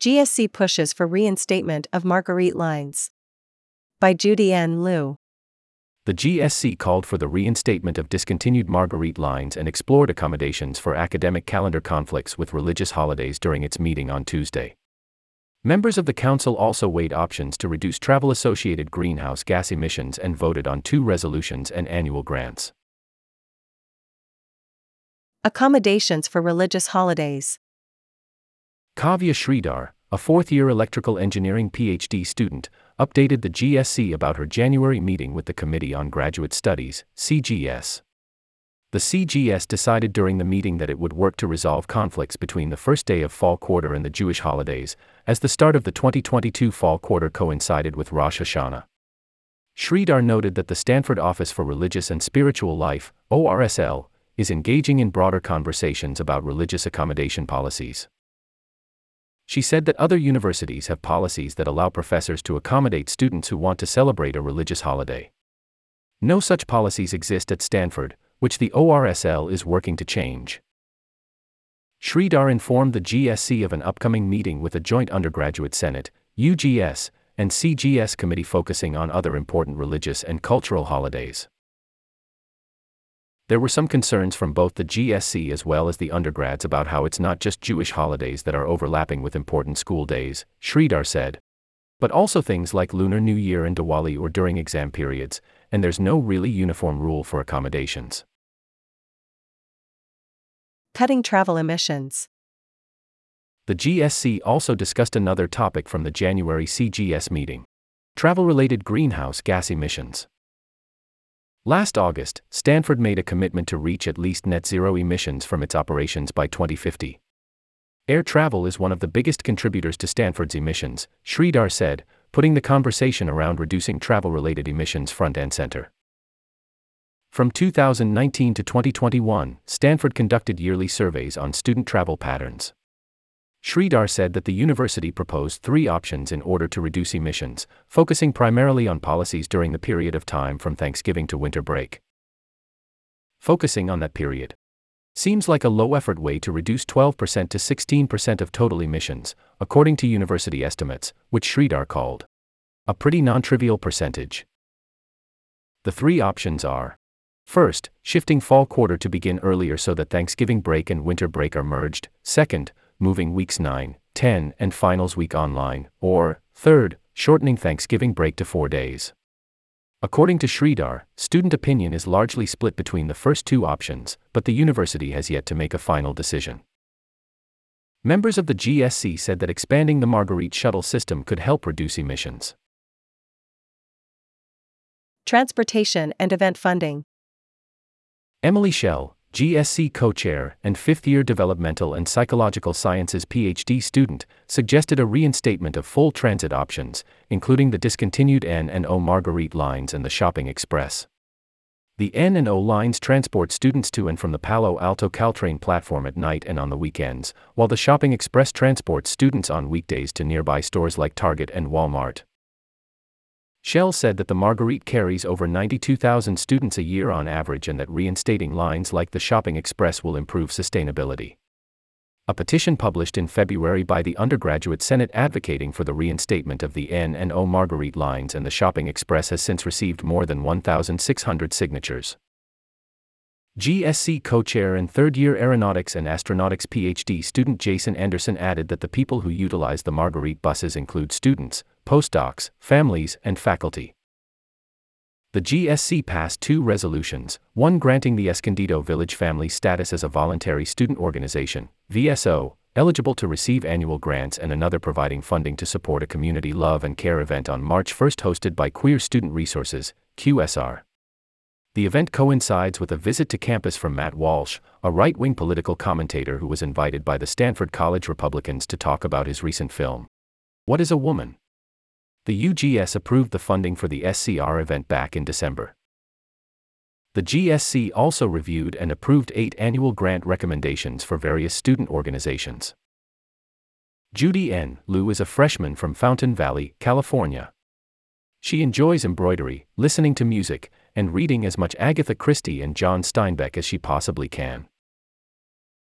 GSC pushes for reinstatement of Marguerite Lines. By Judy N. Liu. The GSC called for the reinstatement of discontinued Marguerite lines and explored accommodations for academic calendar conflicts with religious holidays during its meeting on Tuesday. Members of the Council also weighed options to reduce travel associated greenhouse gas emissions and voted on two resolutions and annual grants. Accommodations for religious holidays. Kavya Sridhar, a fourth year electrical engineering PhD student, updated the GSC about her January meeting with the Committee on Graduate Studies, CGS. The CGS decided during the meeting that it would work to resolve conflicts between the first day of fall quarter and the Jewish holidays, as the start of the 2022 fall quarter coincided with Rosh Hashanah. Sridhar noted that the Stanford Office for Religious and Spiritual Life, ORSL, is engaging in broader conversations about religious accommodation policies. She said that other universities have policies that allow professors to accommodate students who want to celebrate a religious holiday. No such policies exist at Stanford, which the ORSL is working to change. Sridhar informed the GSC of an upcoming meeting with a joint undergraduate Senate, UGS, and CGS committee focusing on other important religious and cultural holidays. There were some concerns from both the GSC as well as the undergrads about how it's not just Jewish holidays that are overlapping with important school days, Sridhar said. But also things like Lunar New Year and Diwali or during exam periods, and there's no really uniform rule for accommodations. Cutting travel emissions. The GSC also discussed another topic from the January CGS meeting travel related greenhouse gas emissions. Last August, Stanford made a commitment to reach at least net zero emissions from its operations by 2050. Air travel is one of the biggest contributors to Stanford's emissions, Sridhar said, putting the conversation around reducing travel related emissions front and center. From 2019 to 2021, Stanford conducted yearly surveys on student travel patterns. Sridhar said that the university proposed three options in order to reduce emissions, focusing primarily on policies during the period of time from Thanksgiving to winter break. Focusing on that period seems like a low effort way to reduce 12% to 16% of total emissions, according to university estimates, which Sridhar called a pretty non trivial percentage. The three options are First, shifting fall quarter to begin earlier so that Thanksgiving break and winter break are merged. Second, moving weeks 9, 10, and finals week online, or, third, shortening Thanksgiving break to four days. According to Sridhar, student opinion is largely split between the first two options, but the university has yet to make a final decision. Members of the GSC said that expanding the Marguerite shuttle system could help reduce emissions. Transportation and event funding. Emily Schell, GSC co chair and fifth year developmental and psychological sciences PhD student, suggested a reinstatement of full transit options, including the discontinued N and O Marguerite lines and the Shopping Express. The N and O lines transport students to and from the Palo Alto Caltrain platform at night and on the weekends, while the Shopping Express transports students on weekdays to nearby stores like Target and Walmart. Schell said that the Marguerite carries over 92,000 students a year on average and that reinstating lines like the Shopping Express will improve sustainability. A petition published in February by the undergraduate Senate advocating for the reinstatement of the N and O Marguerite lines and the Shopping Express has since received more than 1,600 signatures. GSC co chair and third year aeronautics and astronautics PhD student Jason Anderson added that the people who utilize the Marguerite buses include students, postdocs, families, and faculty. The GSC passed two resolutions, one granting the Escondido Village Family status as a voluntary student organization, VSO, eligible to receive annual grants, and another providing funding to support a community love and care event on March 1 hosted by Queer Student Resources, QSR. The event coincides with a visit to campus from Matt Walsh, a right wing political commentator who was invited by the Stanford College Republicans to talk about his recent film. What is a Woman? The UGS approved the funding for the SCR event back in December. The GSC also reviewed and approved eight annual grant recommendations for various student organizations. Judy N. Liu is a freshman from Fountain Valley, California. She enjoys embroidery, listening to music, and reading as much Agatha Christie and John Steinbeck as she possibly can.